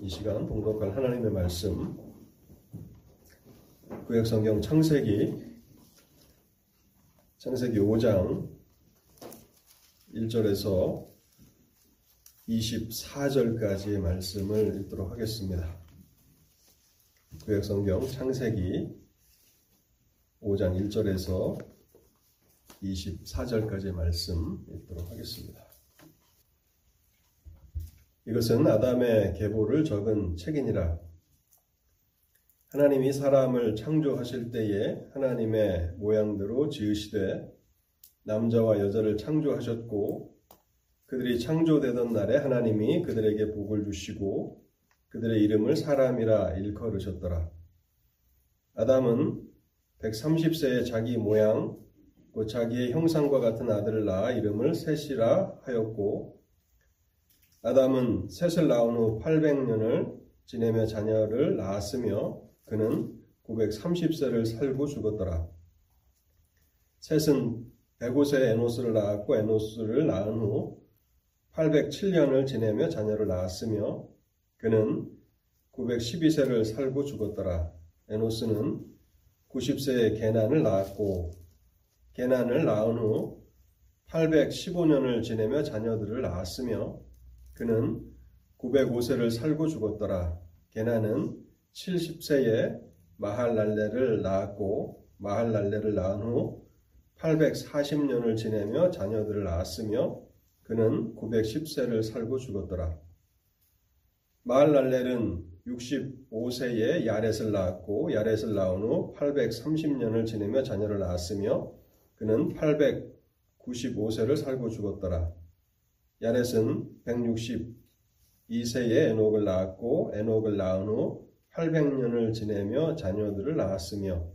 이 시간 봉독할 하나님의 말씀 구약성경 창세기 창세기 5장 1절에서 24절까지의 말씀을 읽도록 하겠습니다. 구약성경 창세기 5장 1절에서 24절까지의 말씀 읽도록 하겠습니다. 이것은 아담의 계보를 적은 책이니라. 하나님이 사람을 창조하실 때에 하나님의 모양대로 지으시되 남자와 여자를 창조하셨고 그들이 창조되던 날에 하나님이 그들에게 복을 주시고 그들의 이름을 사람이라 일컬으셨더라. 아담은 130세에 자기 모양 곧 자기의 형상과 같은 아들을 낳아 이름을 셋이라 하였고 아담은 셋을 낳은 후 800년을 지내며 자녀를 낳았으며 그는 930세를 살고 죽었더라. 셋은 105세에 에노스를 낳았고 에노스를 낳은 후 807년을 지내며 자녀를 낳았으며 그는 912세를 살고 죽었더라. 에노스는 90세에 게난을 낳았고 게난을 낳은 후 815년을 지내며 자녀들을 낳았으며 그는 905세를 살고 죽었더라. 게나는 70세에 마할랄레를 낳았고 마할랄레를 낳은 후 840년을 지내며 자녀들을 낳았으며 그는 910세를 살고 죽었더라. 마할랄렐은 65세에 야렛을 낳았고 야렛을 낳은 후 830년을 지내며 자녀를 낳았으며 그는 895세를 살고 죽었더라. 야렛은 162세에 에녹을 낳았고 에녹을 낳은 후 800년을 지내며 자녀들을 낳았으며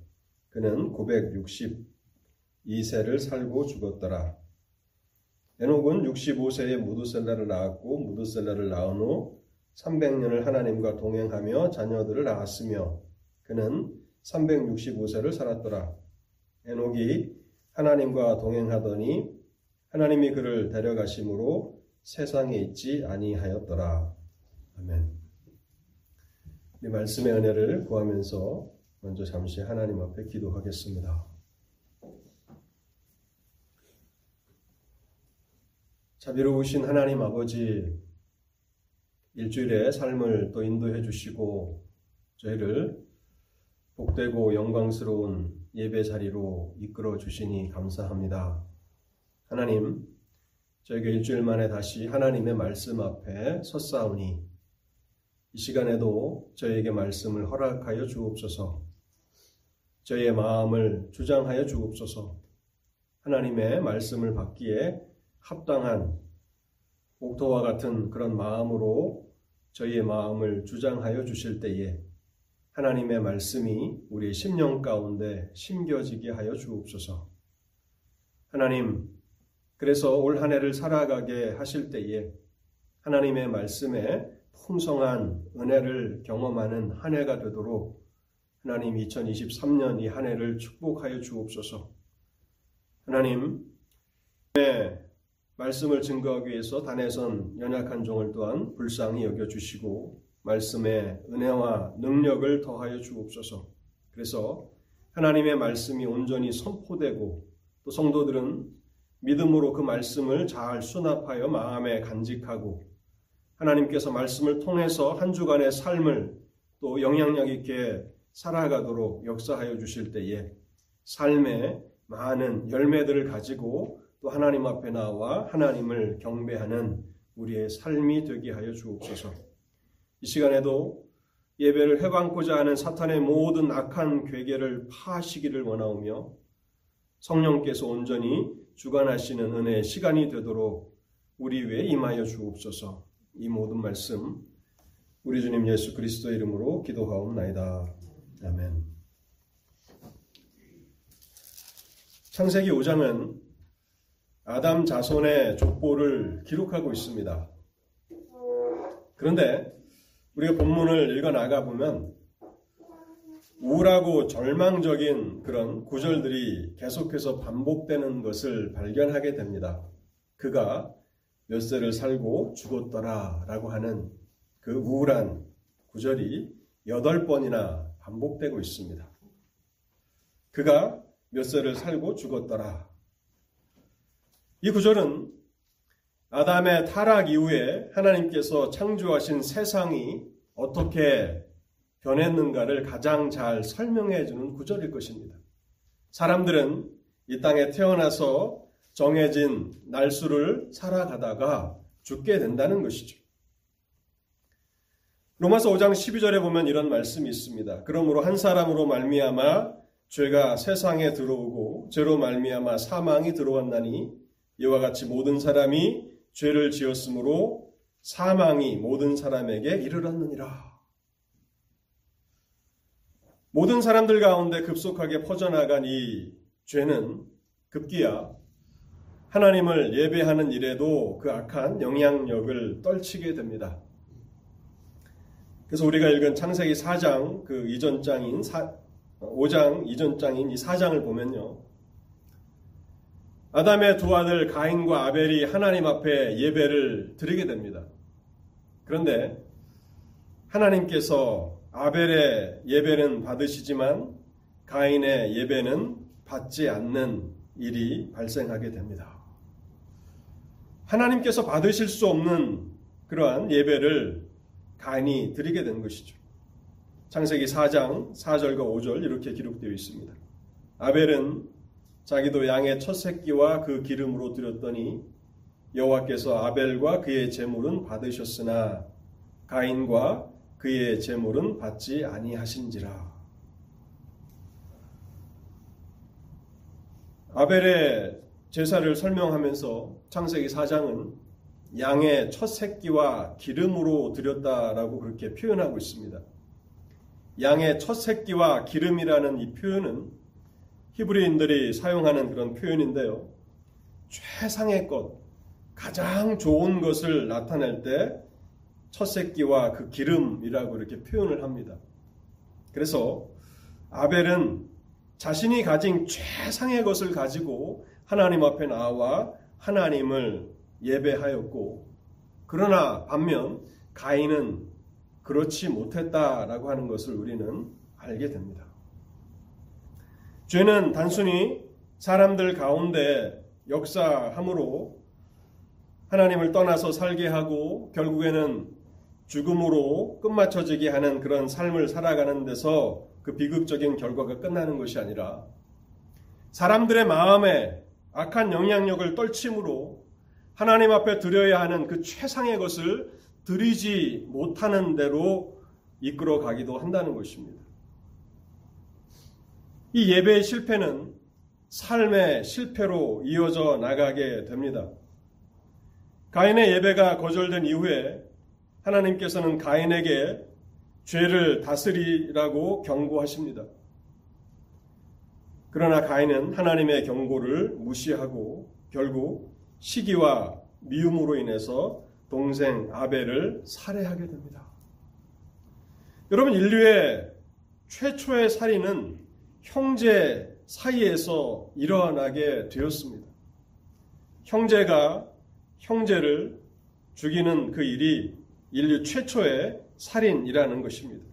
그는 962세를 살고 죽었더라. 에녹은 65세에 무드셀라를 낳았고 무드셀라를 낳은 후 300년을 하나님과 동행하며 자녀들을 낳았으며 그는 365세를 살았더라. 에녹이 하나님과 동행하더니 하나님이 그를 데려가심으로 세상에 있지 아니하였더라. 아멘. 이 말씀의 은혜를 구하면서 먼저 잠시 하나님 앞에 기도하겠습니다. 자비로우신 하나님 아버지, 일주일의 삶을 또 인도해 주시고 저희를 복되고 영광스러운 예배 자리로 이끌어 주시니 감사합니다. 하나님, 저에게 일주일 만에 다시 하나님의 말씀 앞에 섰사오니 이 시간에도 저에게 말씀을 허락하여 주옵소서. 저의 마음을 주장하여 주옵소서. 하나님의 말씀을 받기에 합당한 옥토와 같은 그런 마음으로 저희의 마음을 주장하여 주실 때에 하나님의 말씀이 우리 심령 가운데 심겨지게 하여 주옵소서. 하나님, 그래서 올 한 해를 살아가게 하실 때에 하나님의 말씀에 풍성한 은혜를 경험하는 한 해가 되도록 하나님 2023년 이 한 해를 축복하여 주옵소서. 하나님, 의 말씀을 증거하기 위해서 단에선 연약한 종을 또한 불쌍히 여겨주시고 말씀의 은혜와 능력을 더하여 주옵소서. 그래서 하나님의 말씀이 온전히 선포되고 또 성도들은 믿음으로 그 말씀을 잘 수납하여 마음에 간직하고 하나님께서 말씀을 통해서 한 주간의 삶을 또 영향력 있게 살아가도록 역사하여 주실 때에 삶의 많은 열매들을 가지고 또 하나님 앞에 나와 하나님을 경배하는 우리의 삶이 되게 하여 주옵소서. 이 시간에도 예배를 해방고자 하는 사탄의 모든 악한 괴계를 파시기를 원하오며 성령께서 온전히 주관하시는 은혜의 시간이 되도록 우리 위에 임하여 주옵소서. 이 모든 말씀 우리 주님 예수 그리스도 이름으로 기도하옵나이다. 아멘. 창세기 5장은 아담 자손의 족보를 기록하고 있습니다. 그런데 우리가 본문을 읽어 나가 보면 우울하고 절망적인 그런 구절들이 계속해서 반복되는 것을 발견하게 됩니다. 그가 몇 세를 살고 죽었더라 라고 하는 그 우울한 구절이 여덟 번이나 반복되고 있습니다. 그가 몇 세를 살고 죽었더라. 이 구절은 아담의 타락 이후에 하나님께서 창조하신 세상이 어떻게 변했는가를 가장 잘 설명해 주는 구절일 것입니다. 사람들은 이 땅에 태어나서 정해진 날수를 살아가다가 죽게 된다는 것이죠. 로마서 5장 12절에 보면 이런 말씀이 있습니다. 그러므로 한 사람으로 말미암아 죄가 세상에 들어오고 죄로 말미암아 사망이 들어왔나니 이와 같이 모든 사람이 죄를 지었으므로 사망이 모든 사람에게 이르렀느니라. 모든 사람들 가운데 급속하게 퍼져나간 이 죄는 급기야 하나님을 예배하는 일에도 그 악한 영향력을 떨치게 됩니다. 그래서 우리가 읽은 창세기 4장 그 이전 장인 4, 5장 이전 장인 이 4장을 보면요. 아담의 두 아들 가인과 아벨이 하나님 앞에 예배를 드리게 됩니다. 그런데 하나님께서 아벨의 예배는 받으시지만 가인의 예배는 받지 않는 일이 발생하게 됩니다. 하나님께서 받으실 수 없는 그러한 예배를 가인이 드리게 된 것이죠. 창세기 4장 4절과 5절 이렇게 기록되어 있습니다. 아벨은 자기도 양의 첫 새끼와 그 기름으로 드렸더니 여호와께서 아벨과 그의 제물은 받으셨으나 가인과 그의 제물은 받지 아니하신지라. 아벨의 제사를 설명하면서 창세기 4장은 양의 첫 새끼와 기름으로 드렸다라고 그렇게 표현하고 있습니다. 양의 첫 새끼와 기름이라는 이 표현은 히브리인들이 사용하는 그런 표현인데요. 최상의 것, 가장 좋은 것을 나타낼 때 첫 새끼와 그 기름이라고 이렇게 표현을 합니다. 그래서 아벨은 자신이 가진 최상의 것을 가지고 하나님 앞에 나와 하나님을 예배하였고 그러나 반면 가인은 그렇지 못했다라고 하는 것을 우리는 알게 됩니다. 죄는 단순히 사람들 가운데 역사함으로 하나님을 떠나서 살게 하고 결국에는 죽음으로 끝마쳐지게 하는 그런 삶을 살아가는 데서 그 비극적인 결과가 끝나는 것이 아니라 사람들의 마음에 악한 영향력을 떨침으로 하나님 앞에 드려야 하는 그 최상의 것을 드리지 못하는 대로 이끌어 가기도 한다는 것입니다. 이 예배의 실패는 삶의 실패로 이어져 나가게 됩니다. 가인의 예배가 거절된 이후에 하나님께서는 가인에게 죄를 다스리라고 경고하십니다. 그러나 가인은 하나님의 경고를 무시하고 결국 시기와 미움으로 인해서 동생 아벨을 살해하게 됩니다. 여러분 인류의 최초의 살인은 형제 사이에서 일어나게 되었습니다. 형제가 형제를 죽이는 그 일이 인류 최초의 살인이라는 것입니다.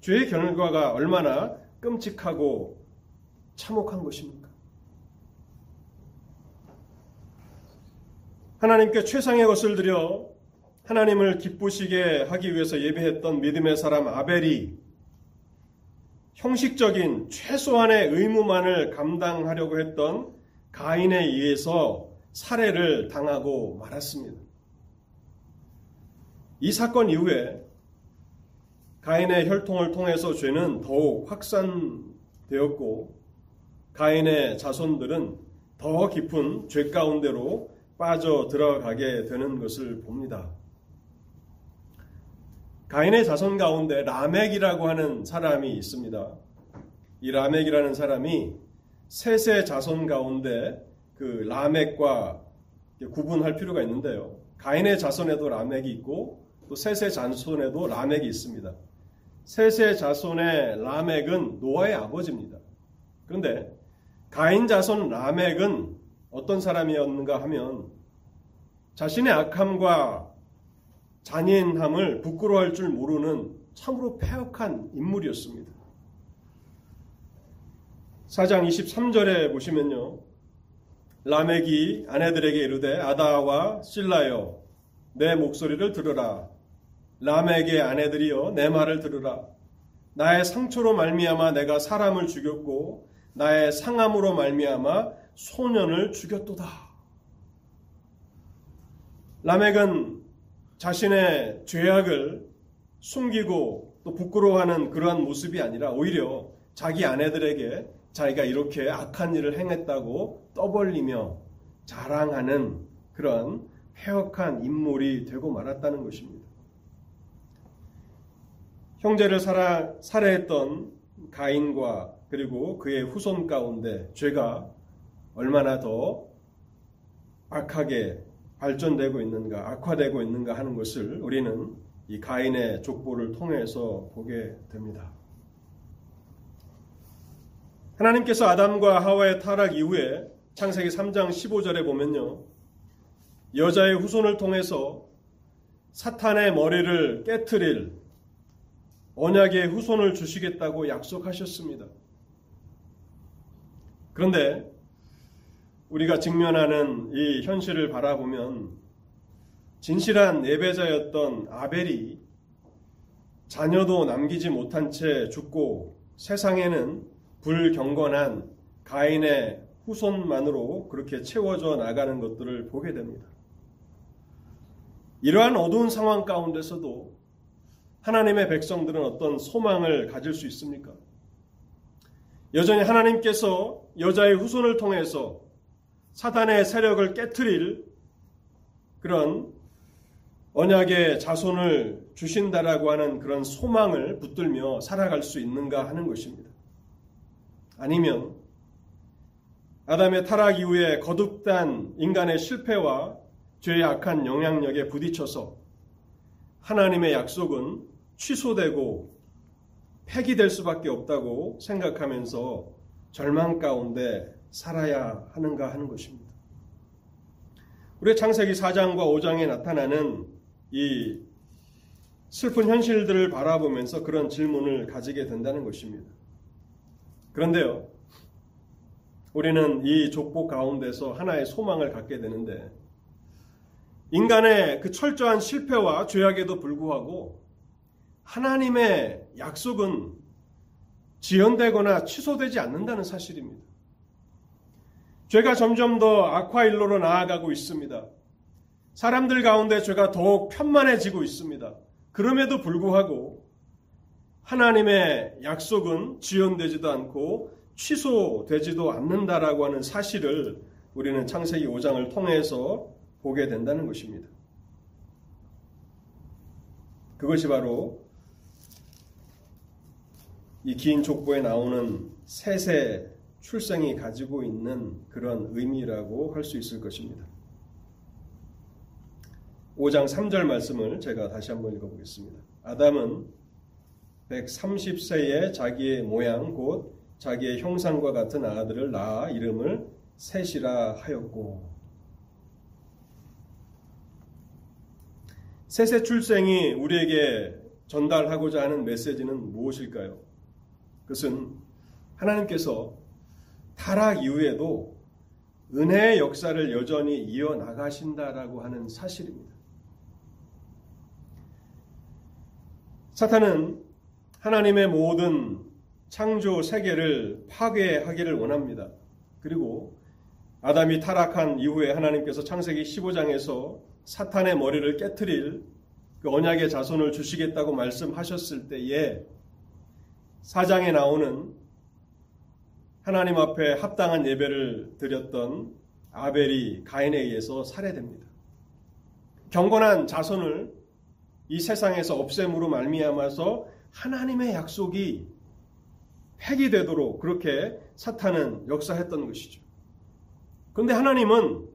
죄의 결과가 얼마나 끔찍하고 참혹한 것입니까? 하나님께 최상의 것을 드려 하나님을 기쁘시게 하기 위해서 예배했던 믿음의 사람 아벨이 형식적인 최소한의 의무만을 감당하려고 했던 가인에 의해서 살해를 당하고 말았습니다. 이 사건 이후에 가인의 혈통을 통해서 죄는 더욱 확산되었고 가인의 자손들은 더 깊은 죄 가운데로 빠져 들어가게 되는 것을 봅니다. 가인의 자손 가운데 라멕이라고 하는 사람이 있습니다. 이 라멕이라는 사람이 셋의 자손 가운데 그 라멕과 구분할 필요가 있는데요. 가인의 자손에도 라멕이 있고 또 셋의 자손에도 라멕이 있습니다. 셋의 자손의 라멕은 노아의 아버지입니다. 그런데 가인 자손 라멕은 어떤 사람이었는가 하면 자신의 악함과 잔인함을 부끄러워할 줄 모르는 참으로 폐역한 인물이었습니다. 4장 23절에 보시면요. 라멕이 아내들에게 이르되 아다와 실라여 내 목소리를 들으라. 라멕의 아내들이여 내 말을 들으라. 나의 상처로 말미암아 내가 사람을 죽였고 나의 상함으로 말미암아 소년을 죽였도다. 라멕은 자신의 죄악을 숨기고 또 부끄러워하는 그러한 모습이 아니라 오히려 자기 아내들에게 자기가 이렇게 악한 일을 행했다고 떠벌리며 자랑하는 그런 폐역한 인물이 되고 말았다는 것입니다. 형제를 살아, 살해했던 가인과 그리고 그의 후손 가운데 죄가 얼마나 더 악하게 발전되고 있는가, 악화되고 있는가 하는 것을 우리는 이 가인의 족보를 통해서 보게 됩니다. 하나님께서 아담과 하와의 타락 이후에 창세기 3장 15절에 보면요. 여자의 후손을 통해서 사탄의 머리를 깨뜨릴 언약의 후손을 주시겠다고 약속하셨습니다. 그런데 우리가 직면하는 이 현실을 바라보면 진실한 예배자였던 아벨이 자녀도 남기지 못한 채 죽고 세상에는 불경건한 가인의 후손만으로 그렇게 채워져 나가는 것들을 보게 됩니다. 이러한 어두운 상황 가운데서도 하나님의 백성들은 어떤 소망을 가질 수 있습니까? 여전히 하나님께서 여자의 후손을 통해서 사단의 세력을 깨뜨릴 그런 언약의 자손을 주신다라고 하는 그런 소망을 붙들며 살아갈 수 있는가 하는 것입니다. 아니면 아담의 타락 이후에 거듭단 인간의 실패와 죄의 악한 영향력에 부딪혀서 하나님의 약속은 취소되고 폐기될 수밖에 없다고 생각하면서 절망 가운데 살아야 하는가 하는 것입니다. 우리 창세기 4장과 5장에 나타나는 이 슬픈 현실들을 바라보면서 그런 질문을 가지게 된다는 것입니다. 그런데요, 우리는 이 족보 가운데서 하나의 소망을 갖게 되는데, 인간의 그 철저한 실패와 죄악에도 불구하고 하나님의 약속은 지연되거나 취소되지 않는다는 사실입니다. 죄가 점점 더 악화일로로 나아가고 있습니다. 사람들 가운데 죄가 더욱 편만해지고 있습니다. 그럼에도 불구하고 하나님의 약속은 지연되지도 않고 취소되지도 않는다라고 하는 사실을 우리는 창세기 5장을 통해서 보게 된다는 것입니다. 그것이 바로 이 긴 족보에 나오는 셋의 출생이 가지고 있는 그런 의미라고 할 수 있을 것입니다. 5장 3절 말씀을 제가 다시 한번 읽어보겠습니다. 아담은 130세에 자기의 모양 곧 자기의 형상과 같은 아들을 낳아 이름을 셋이라 하였고 셋의 출생이 우리에게 전달하고자 하는 메시지는 무엇일까요? 그것은 하나님께서 타락 이후에도 은혜의 역사를 여전히 이어나가신다라고 하는 사실입니다. 사탄은 하나님의 모든 창조 세계를 파괴하기를 원합니다. 그리고 아담이 타락한 이후에 하나님께서 창세기 15장에서 사탄의 머리를 깨뜨릴 그 언약의 자손을 주시겠다고 말씀하셨을 때에 사장에 나오는 하나님 앞에 합당한 예배를 드렸던 아벨이 가인에 의해서 살해됩니다. 경건한 자손을 이 세상에서 없앰으로 말미암아서 하나님의 약속이 폐기되도록 그렇게 사탄은 역사했던 것이죠. 그런데 하나님은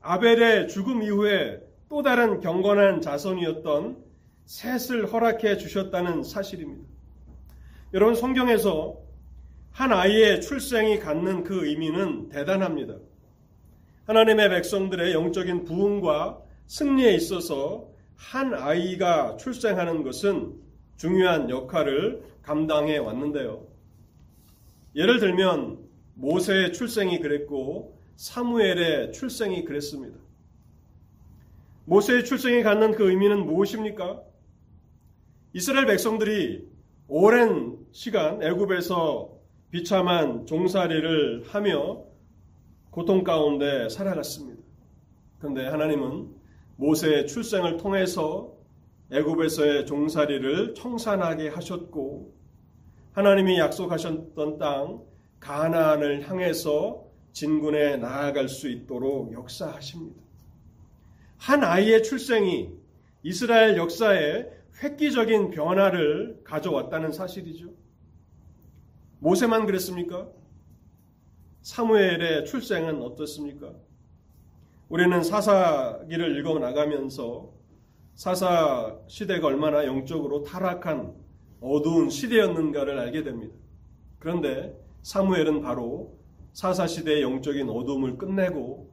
아벨의 죽음 이후에 또 다른 경건한 자손이었던 셋을 허락해 주셨다는 사실입니다. 여러분 성경에서 한 아이의 출생이 갖는 그 의미는 대단합니다. 하나님의 백성들의 영적인 부흥과 승리에 있어서 한 아이가 출생하는 것은 중요한 역할을 감당해 왔는데요. 예를 들면 모세의 출생이 그랬고 사무엘의 출생이 그랬습니다. 모세의 출생이 갖는 그 의미는 무엇입니까? 이스라엘 백성들이 오랜 시간 애굽에서 비참한 종살이를 하며 고통 가운데 살아갔습니다. 그런데 하나님은 모세의 출생을 통해서 애굽에서의 종살이를 청산하게 하셨고 하나님이 약속하셨던 땅 가나안을 향해서 진군에 나아갈 수 있도록 역사하십니다. 한 아이의 출생이 이스라엘 역사에 획기적인 변화를 가져왔다는 사실이죠. 모세만 그랬습니까? 사무엘의 출생은 어떻습니까? 우리는 사사기를 읽어 나가면서 사사 시대가 얼마나 영적으로 타락한 어두운 시대였는가를 알게 됩니다. 그런데 사무엘은 바로 사사 시대의 영적인 어둠을 끝내고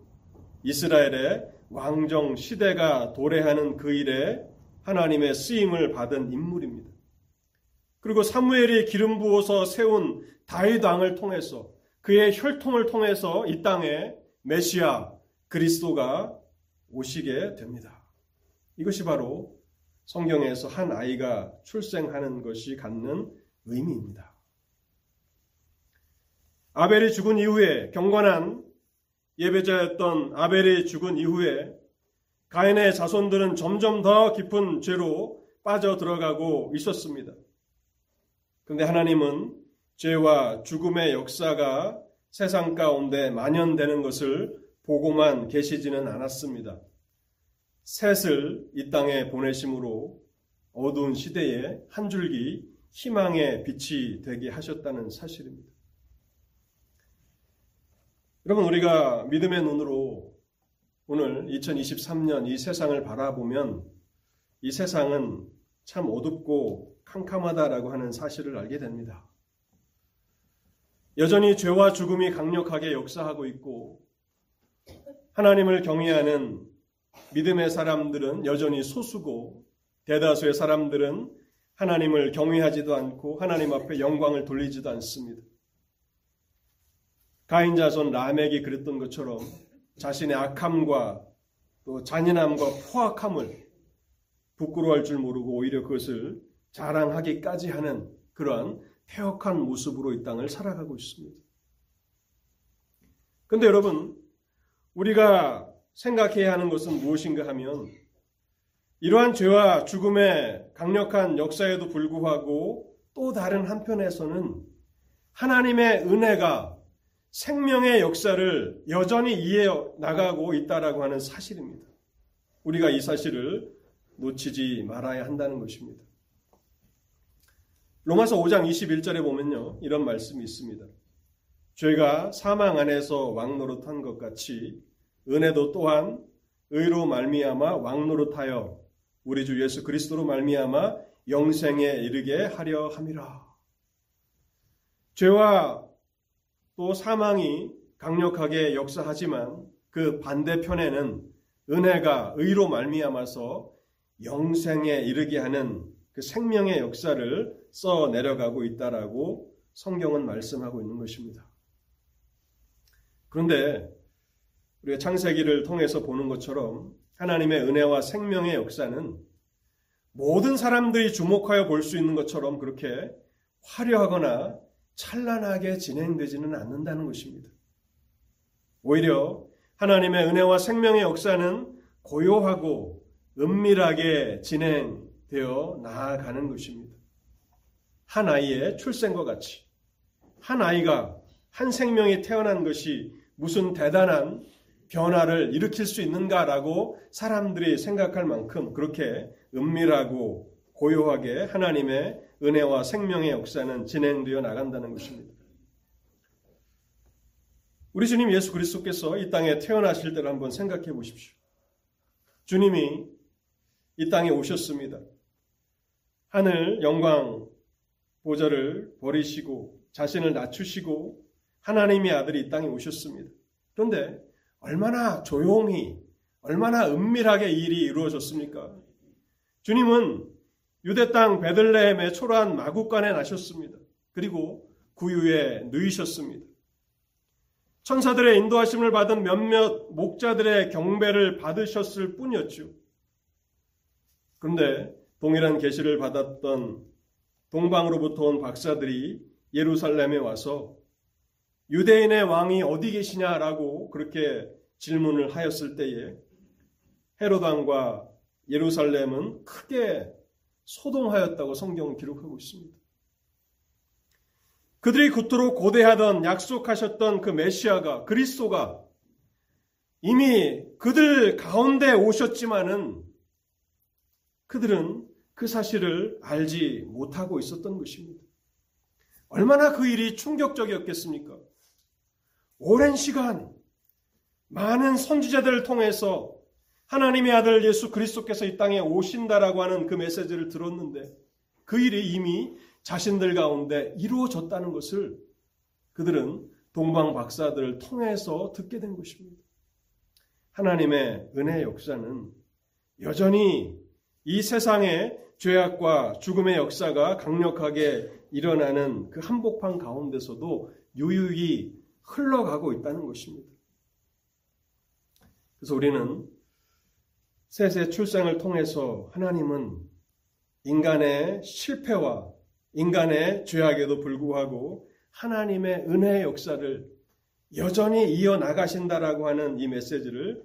이스라엘의 왕정 시대가 도래하는 그 일에 하나님의 쓰임을 받은 인물입니다. 그리고 사무엘이 기름 부어서 세운 다윗 왕을 통해서 그의 혈통을 통해서 이 땅에 메시아 그리스도가 오시게 됩니다. 이것이 바로 성경에서 한 아이가 출생하는 것이 갖는 의미입니다. 아벨이 죽은 이후에 경건한 예배자였던 아벨이 죽은 이후에 가인의 자손들은 점점 더 깊은 죄로 빠져 들어가고 있었습니다. 그런데 하나님은 죄와 죽음의 역사가 세상 가운데 만연되는 것을 보고만 계시지는 않았습니다. 셋을 이 땅에 보내심으로 어두운 시대에 한 줄기 희망의 빛이 되게 하셨다는 사실입니다. 여러분, 우리가 믿음의 눈으로 오늘 2023년 이 세상을 바라보면 이 세상은 참 어둡고 캄캄하다라고 하는 사실을 알게 됩니다. 여전히 죄와 죽음이 강력하게 역사하고 있고 하나님을 경외하는 믿음의 사람들은 여전히 소수고 대다수의 사람들은 하나님을 경외하지도 않고 하나님 앞에 영광을 돌리지도 않습니다. 가인 자손 라멕이 그랬던 것처럼 자신의 악함과 또 잔인함과 포악함을 부끄러워할 줄 모르고 오히려 그것을 자랑하기까지 하는 그러한 폐역한 모습으로 이 땅을 살아가고 있습니다. 근데 여러분, 우리가 생각해야 하는 것은 무엇인가 하면 이러한 죄와 죽음의 강력한 역사에도 불구하고 또 다른 한편에서는 하나님의 은혜가 생명의 역사를 여전히 이해 나가고 있다라고 하는 사실입니다. 우리가 이 사실을 놓치지 말아야 한다는 것입니다. 로마서 5장 21절에 보면요. 이런 말씀이 있습니다. 죄가 사망 안에서 왕노릇한 것 같이 은혜도 또한 의로 말미암아 왕노릇하여 우리 주 예수 그리스도로 말미암아 영생에 이르게 하려 함이라. 죄와 또 사망이 강력하게 역사하지만 그 반대편에는 은혜가 의로 말미암아서 영생에 이르게 하는 그 생명의 역사를 써 내려가고 있다라고 성경은 말씀하고 있는 것입니다. 그런데 우리가 창세기를 통해서 보는 것처럼 하나님의 은혜와 생명의 역사는 모든 사람들이 주목하여 볼 수 있는 것처럼 그렇게 화려하거나 찬란하게 진행되지는 않는다는 것입니다. 오히려 하나님의 은혜와 생명의 역사는 고요하고 은밀하게 진행되어 나아가는 것입니다. 한 아이의 출생과 같이 한 아이가 한 생명이 태어난 것이 무슨 대단한 변화를 일으킬 수 있는가라고 사람들이 생각할 만큼 그렇게 은밀하고 고요하게 하나님의 은혜와 생명의 역사는 진행되어 나간다는 것입니다. 우리 주님 예수 그리스도께서 이 땅에 태어나실 때를 한번 생각해 보십시오. 주님이 이 땅에 오셨습니다. 하늘 영광 보좌를 버리시고 자신을 낮추시고 하나님의 아들이 이 땅에 오셨습니다. 그런데 얼마나 조용히 얼마나 은밀하게 일이 이루어졌습니까? 주님은 유대 땅 베들레헴의 초라한 마국간에 나셨습니다. 그리고 구유에 누이셨습니다. 천사들의 인도하심을 받은 몇몇 목자들의 경배를 받으셨을 뿐이었죠. 그런데 동일한 계시를 받았던 동방으로부터 온 박사들이 예루살렘에 와서 유대인의 왕이 어디 계시냐라고 그렇게 질문을 하였을 때에 헤로당과 예루살렘은 크게 소동하였다고 성경은 기록하고 있습니다. 그들이 그토록 고대하던 약속하셨던 그 메시아가 그리스도가 이미 그들 가운데 오셨지만은 그들은 그 사실을 알지 못하고 있었던 것입니다. 얼마나 그 일이 충격적이었겠습니까? 오랜 시간 많은 선지자들을 통해서 하나님의 아들 예수 그리스도께서 이 땅에 오신다라고 하는 그 메시지를 들었는데 그 일이 이미 자신들 가운데 이루어졌다는 것을 그들은 동방 박사들을 통해서 듣게 된 것입니다. 하나님의 은혜 역사는 여전히 이 세상의 죄악과 죽음의 역사가 강력하게 일어나는 그 한복판 가운데서도 유유히 흘러가고 있다는 것입니다. 그래서 우리는 셋의 출생을 통해서 하나님은 인간의 실패와 인간의 죄악에도 불구하고 하나님의 은혜의 역사를 여전히 이어나가신다라고 하는 이 메시지를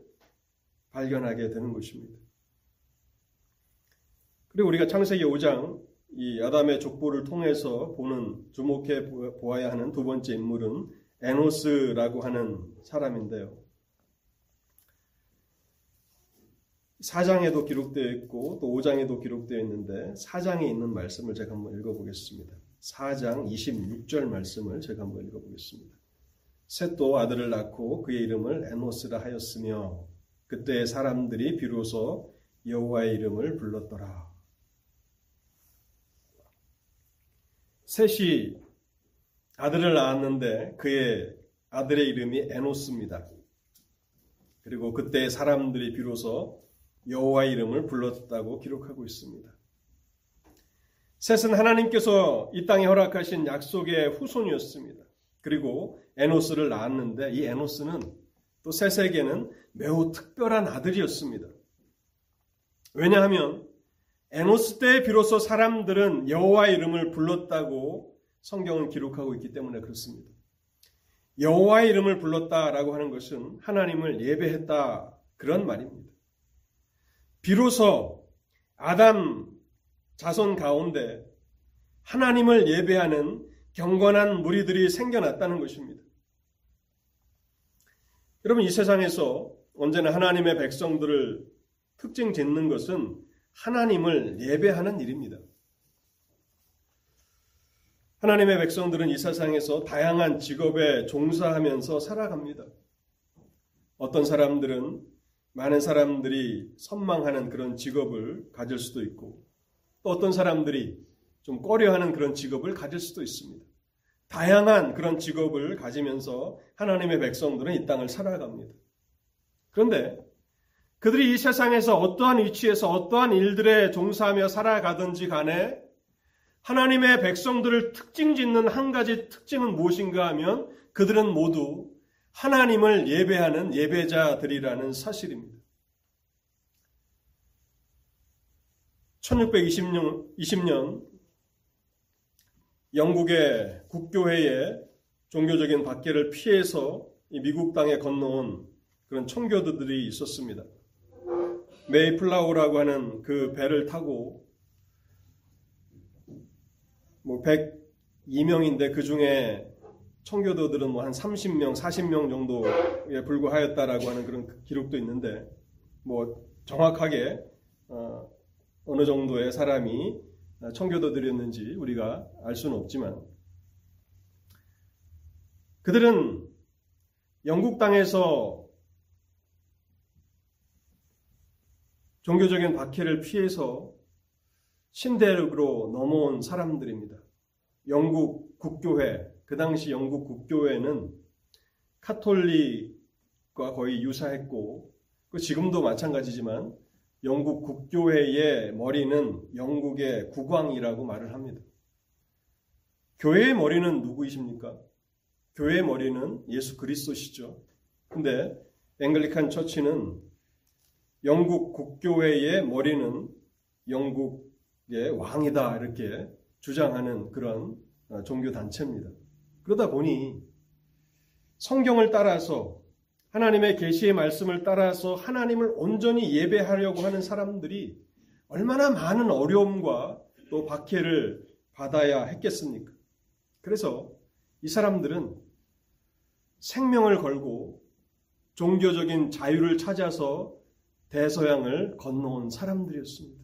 발견하게 되는 것입니다. 그리고 우리가 창세기 5장 이 아담의 족보를 통해서 보는 주목해 보아야 하는 두 번째 인물은 에노스라고 하는 사람인데요. 4장에도 기록되어 있고 또 5장에도 기록되어 있는데 4장에 있는 말씀을 제가 한번 읽어보겠습니다. 4장 26절 말씀을 제가 한번 읽어보겠습니다. 셋도 아들을 낳고 그의 이름을 에노스라 하였으며 그때 사람들이 비로소 여호와의 이름을 불렀더라. 셋이 아들을 낳았는데 그의 아들의 이름이 에노스입니다. 그리고 그때 사람들이 비로소 여호와 이름을 불렀다고 기록하고 있습니다. 셋은 하나님께서 이 땅에 허락하신 약속의 후손이었습니다. 그리고 에노스를 낳았는데 이 에노스는 또 셋에게는 매우 특별한 아들이었습니다. 왜냐하면 에노스 때 비로소 사람들은 여호와 이름을 불렀다고 성경은 기록하고 있기 때문에 그렇습니다. 여호와 이름을 불렀다라고 하는 것은 하나님을 예배했다 그런 말입니다. 비로소 아담 자손 가운데 하나님을 예배하는 경건한 무리들이 생겨났다는 것입니다. 여러분, 이 세상에서 언제나 하나님의 백성들을 특징 짓는 것은 하나님을 예배하는 일입니다. 하나님의 백성들은 이 세상에서 다양한 직업에 종사하면서 살아갑니다. 어떤 사람들은 많은 사람들이 선망하는 그런 직업을 가질 수도 있고 또 어떤 사람들이 좀 꺼려하는 그런 직업을 가질 수도 있습니다. 다양한 그런 직업을 가지면서 하나님의 백성들은 이 땅을 살아갑니다. 그런데 그들이 이 세상에서 어떠한 위치에서 어떠한 일들에 종사하며 살아가든지 간에 하나님의 백성들을 특징 짓는 한 가지 특징은 무엇인가 하면 그들은 모두 하나님을 예배하는 예배자들이라는 사실입니다. 1620년 20년 영국의 국교회에 종교적인 박해를 피해서 미국 땅에 건너온 그런 청교도들이 있었습니다. 메이플라우라고 하는 그 배를 타고 뭐 102명인데 그 중에 청교도들은 뭐 한 30명, 40명 정도에 불과하였다라고 하는 그런 기록도 있는데 뭐 정확하게 어, 어느 정도의 사람이 청교도들이었는지 우리가 알 수는 없지만 그들은 영국 땅에서 종교적인 박해를 피해서 신대륙으로 넘어온 사람들입니다. 영국 국교회, 그 당시 영국 국교회는 카톨릭과 거의 유사했고, 그 지금도 마찬가지지만 영국 국교회의 머리는 영국의 국왕이라고 말을 합니다. 교회의 머리는 누구이십니까? 교회의 머리는 예수 그리스도시죠. 근데 앵글리칸 처치는 영국 국교회의 머리는 영국의 왕이다 이렇게 주장하는 그런 어, 종교 단체입니다. 그러다 보니 성경을 따라서 하나님의 계시의 말씀을 따라서 하나님을 온전히 예배하려고 하는 사람들이 얼마나 많은 어려움과 또 박해를 받아야 했겠습니까? 그래서 이 사람들은 생명을 걸고 종교적인 자유를 찾아서 대서양을 건너온 사람들이었습니다.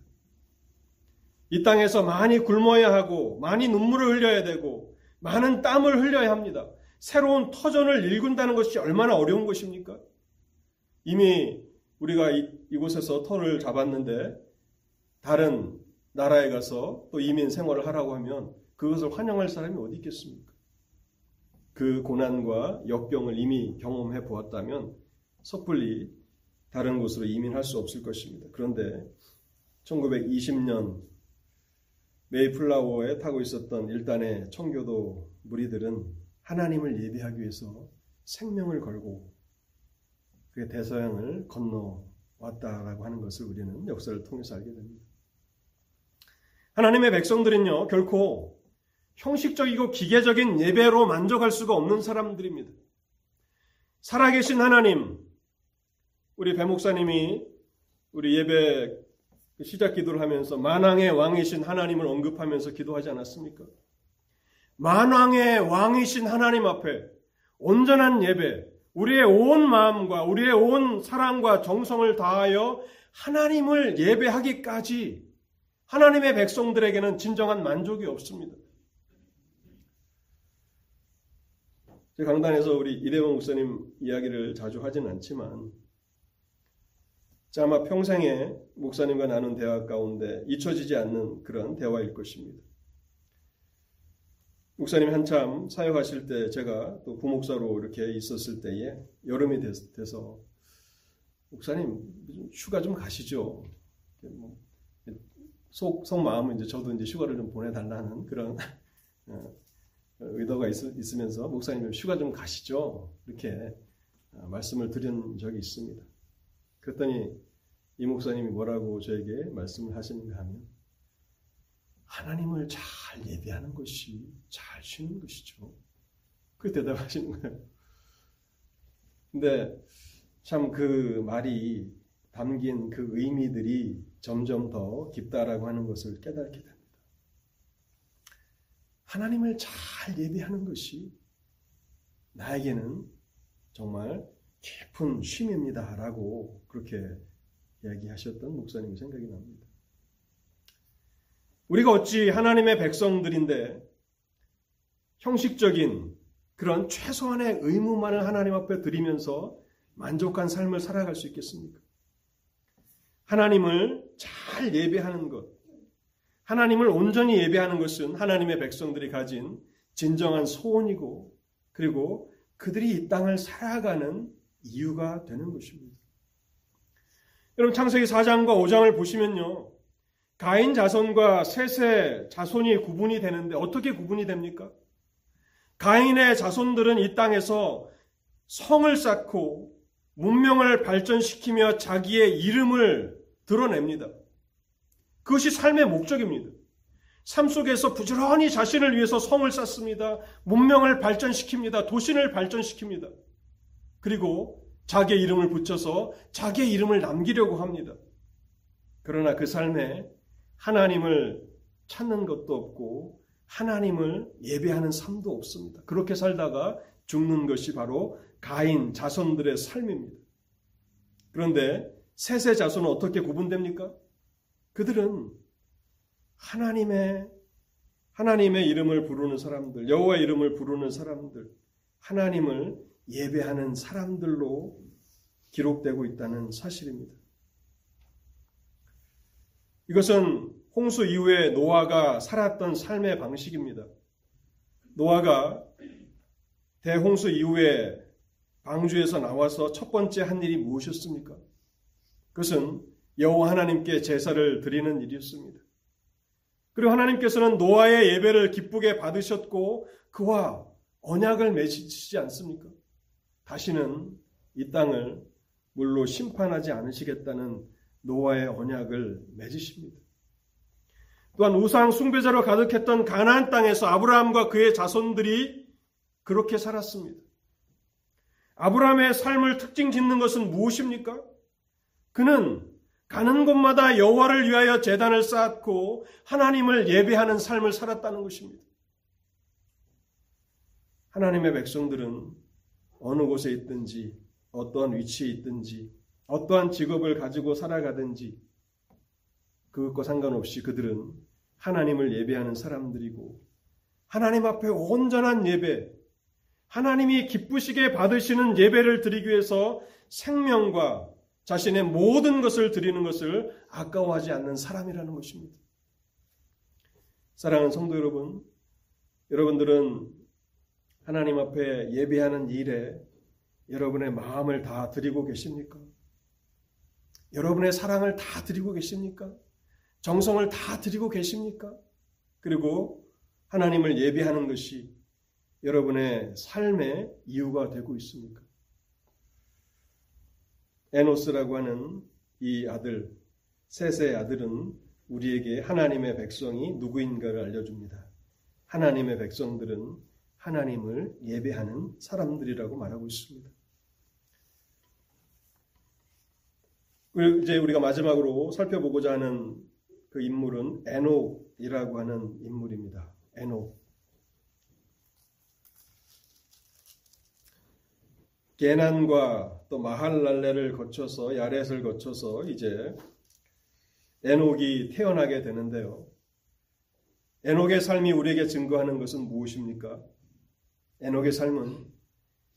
이 땅에서 많이 굶어야 하고 많이 눈물을 흘려야 되고 많은 땀을 흘려야 합니다. 새로운 터전을 일군다는 것이 얼마나 어려운 것입니까? 이미 우리가 이, 이곳에서 터를 잡았는데 다른 나라에 가서 또 이민 생활을 하라고 하면 그것을 환영할 사람이 어디 있겠습니까? 그 고난과 역경을 이미 경험해 보았다면 섣불리 다른 곳으로 이민할 수 없을 것입니다. 그런데 1920년 메이플라워에 타고 있었던 일단의 청교도 무리들은 하나님을 예배하기 위해서 생명을 걸고 그 대서양을 건너왔다라고 하는 것을 우리는 역사를 통해서 알게 됩니다. 하나님의 백성들은요, 결코 형식적이고 기계적인 예배로 만족할 수가 없는 사람들입니다. 살아계신 하나님, 우리 배 목사님이 우리 예배 시작 기도를 하면서 만왕의 왕이신 하나님을 언급하면서 기도하지 않았습니까? 만왕의 왕이신 하나님 앞에 온전한 예배, 우리의 온 마음과 우리의 온 사랑과 정성을 다하여 하나님을 예배하기까지 하나님의 백성들에게는 진정한 만족이 없습니다. 제 강단에서 우리 이대원 목사님 이야기를 자주 하진 않지만 아마 평생에 목사님과 나눈 대화 가운데 잊혀지지 않는 그런 대화일 것입니다. 목사님 한참 사역하실 때 제가 또 부목사로 이렇게 있었을 때에 여름이 돼서 목사님 휴가 좀 가시죠. 뭐 속, 속 마음은 이제 저도 이제 휴가를 좀 보내달라는 그런 어, 의도가 있, 으면서 목사님 휴가 좀 가시죠. 이렇게 어, 말씀을 드린 적이 있습니다. 그랬더니 이 목사님이 뭐라고 저에게 말씀을 하시는가 하면 하나님을 잘 예배하는 것이 잘 쉬는 것이죠. 그 대답하시는 거예요. 근데 참 그 말이 담긴 그 의미들이 점점 더 깊다라고 하는 것을 깨닫게 됩니다. 하나님을 잘 예배하는 것이 나에게는 정말 깊은 쉼입니다 라고 그렇게 이야기하셨던 목사님 생각이 납니다. 우리가 어찌 하나님의 백성들인데 형식적인 그런 최소한의 의무만을 하나님 앞에 드리면서 만족한 삶을 살아갈 수 있겠습니까? 하나님을 잘 예배하는 것, 하나님을 온전히 예배하는 것은 하나님의 백성들이 가진 진정한 소원이고, 그리고 그들이 이 땅을 살아가는 이유가 되는 것입니다. 여러분 창세기 4장과 5장을 보시면요. 가인 자손과 셋의 자손이 구분이 되는데 어떻게 구분이 됩니까? 가인의 자손들은 이 땅에서 성을 쌓고 문명을 발전시키며 자기의 이름을 드러냅니다. 그것이 삶의 목적입니다. 삶 속에서 부지런히 자신을 위해서 성을 쌓습니다. 문명을 발전시킵니다. 도신을 발전시킵니다. 그리고 자기의 이름을 붙여서 자기의 이름을 남기려고 합니다. 그러나 그 삶에 하나님을 찾는 것도 없고 하나님을 예배하는 삶도 없습니다. 그렇게 살다가 죽는 것이 바로 가인 자손들의 삶입니다. 그런데 셋의 자손은 어떻게 구분됩니까? 그들은 하나님의 하나님의 이름을 부르는 사람들, 여호와의 이름을 부르는 사람들, 하나님을 예배하는 사람들로 기록되고 있다는 사실입니다. 이것은 홍수 이후에 노아가 살았던 삶의 방식입니다. 노아가 대홍수 이후에 방주에서 나와서 첫 번째 한 일이 무엇이었습니까? 그것은 여호와 하나님께 제사를 드리는 일이었습니다. 그리고 하나님께서는 노아의 예배를 기쁘게 받으셨고 그와 언약을 맺으시지 않습니까? 다시는 이 땅을 물로 심판하지 않으시겠다는 노아의 언약을 맺으십니다. 또한 우상 숭배자로 가득했던 가나안 땅에서 아브라함과 그의 자손들이 그렇게 살았습니다. 아브라함의 삶을 특징 짓는 것은 무엇입니까? 그는 가는 곳마다 여호와를 위하여 재단을 쌓았고 하나님을 예배하는 삶을 살았다는 것입니다. 하나님의 백성들은 어느 곳에 있든지 어떠한 위치에 있든지 어떠한 직업을 가지고 살아가든지 그것과 상관없이 그들은 하나님을 예배하는 사람들이고 하나님 앞에 온전한 예배, 하나님이 기쁘시게 받으시는 예배를 드리기 위해서 생명과 자신의 모든 것을 드리는 것을 아까워하지 않는 사람이라는 것입니다. 사랑하는 성도 여러분, 여러분들은 하나님 앞에 예배하는 일에 여러분의 마음을 다 드리고 계십니까? 여러분의 사랑을 다 드리고 계십니까? 정성을 다 드리고 계십니까? 그리고 하나님을 예배하는 것이 여러분의 삶의 이유가 되고 있습니까? 에노스라고 하는 이 아들, 셋의 아들은 우리에게 하나님의 백성이 누구인가를 알려줍니다. 하나님의 백성들은 하나님을 예배하는 사람들이라고 말하고 있습니다. 이제 우리가 마지막으로 살펴보고자 하는 그 인물은 에녹이라고 하는 인물입니다. 에녹. 게난과 또 마할랄레를 거쳐서 야렛을 거쳐서 이제 에녹이 태어나게 되는데요. 에녹의 삶이 우리에게 증거하는 것은 무엇입니까? 에녹의 삶은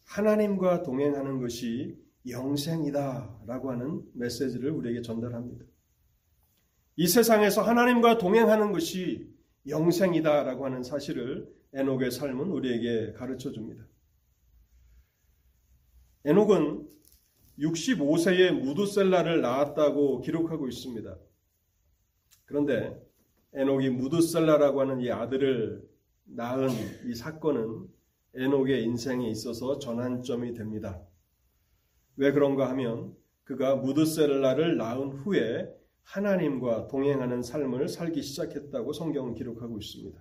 하나님과 동행하는 것이 영생이다라고 하는 메시지를 우리에게 전달합니다. 이 세상에서 하나님과 동행하는 것이 영생이다라고 하는 사실을 에녹의 삶은 우리에게 가르쳐 줍니다. 에녹은 65세에 무두셀라를 낳았다고 기록하고 있습니다. 그런데 에녹이 무두셀라라고 하는 이 아들을 낳은 이 사건은 에녹의 인생에 있어서 전환점이 됩니다. 왜 그런가 하면 그가 무드셀라를 낳은 후에 하나님과 동행하는 삶을 살기 시작했다고 성경은 기록하고 있습니다.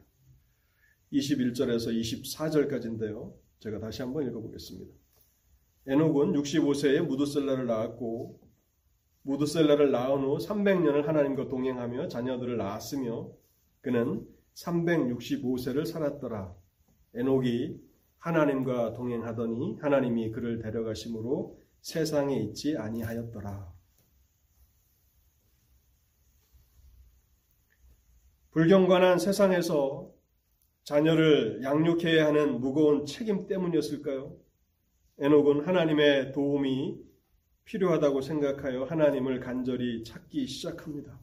21절에서 24절까지인데요. 제가 다시 한번 읽어보겠습니다. 에녹은 65세에 무드셀라를 낳았고 무드셀라를 낳은 후 300년을 하나님과 동행하며 자녀들을 낳았으며 그는 365세를 살았더라. 에녹이 하나님과 동행하더니 하나님이 그를 데려가심으로 세상에 있지 아니하였더라. 불경건한 세상에서 자녀를 양육해야 하는 무거운 책임 때문이었을까요? 에녹은 하나님의 도움이 필요하다고 생각하여 하나님을 간절히 찾기 시작합니다.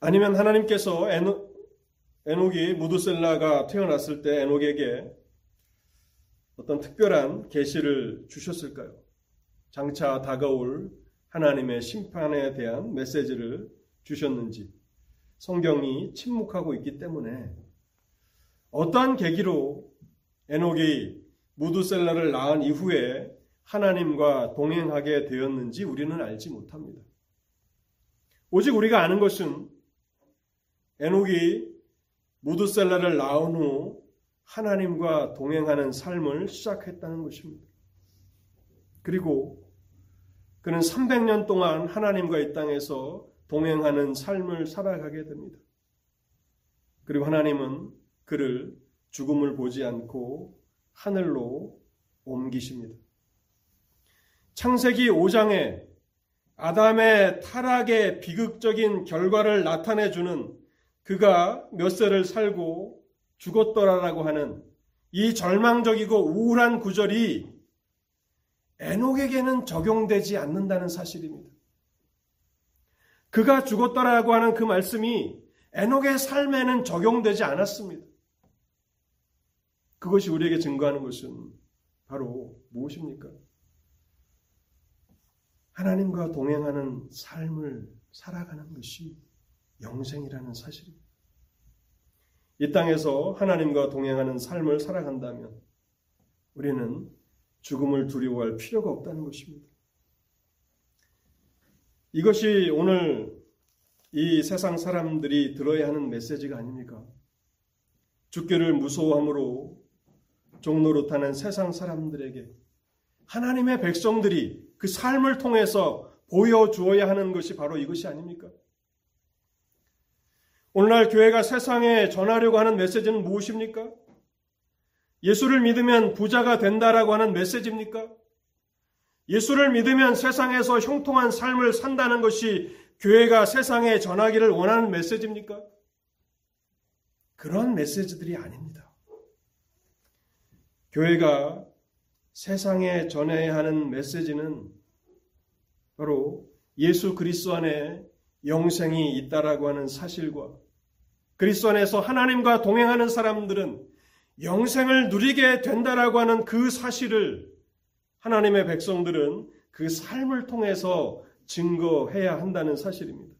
아니면 하나님께서 에녹, 에녹이 무드셀라가 태어났을 때 에녹에게 어떤 특별한 계시를 주셨을까요? 장차 다가올 하나님의 심판에 대한 메시지를 주셨는지 성경이 침묵하고 있기 때문에 어떠한 계기로 에녹이 무드셀라를 낳은 이후에 하나님과 동행하게 되었는지 우리는 알지 못합니다. 오직 우리가 아는 것은 에녹이 무드셀라를 낳은 후 하나님과 동행하는 삶을 시작했다는 것입니다. 그리고 그는 300년 동안 하나님과 이 땅에서 동행하는 삶을 살아가게 됩니다. 그리고 하나님은 그를 죽음을 보지 않고 하늘로 옮기십니다. 창세기 5장에 아담의 타락의 비극적인 결과를 나타내주는 그가 몇 세를 살고 죽었더라라고 하는 이 절망적이고 우울한 구절이 에녹에게는 적용되지 않는다는 사실입니다. 그가 죽었더라고 하는 그 말씀이 에녹의 삶에는 적용되지 않았습니다. 그것이 우리에게 증거하는 것은 바로 무엇입니까? 하나님과 동행하는 삶을 살아가는 것이 영생이라는 사실입니다. 이 땅에서 하나님과 동행하는 삶을 살아간다면 우리는 죽음을 두려워할 필요가 없다는 것입니다. 이것이 오늘 이 세상 사람들이 들어야 하는 메시지가 아닙니까? 죽기를 무서워함으로 종로로 타는 세상 사람들에게 하나님의 백성들이 그 삶을 통해서 보여주어야 하는 것이 바로 이것이 아닙니까? 오늘날 교회가 세상에 전하려고 하는 메시지는 무엇입니까? 예수를 믿으면 부자가 된다라고 하는 메시지입니까? 예수를 믿으면 세상에서 형통한 삶을 산다는 것이 교회가 세상에 전하기를 원하는 메시지입니까? 그런 메시지들이 아닙니다. 교회가 세상에 전해야 하는 메시지는 바로 예수 그리스도 안에 영생이 있다라고 하는 사실과 그리스도 안에서 하나님과 동행하는 사람들은 영생을 누리게 된다라고 하는 그 사실을 하나님의 백성들은 그 삶을 통해서 증거해야 한다는 사실입니다.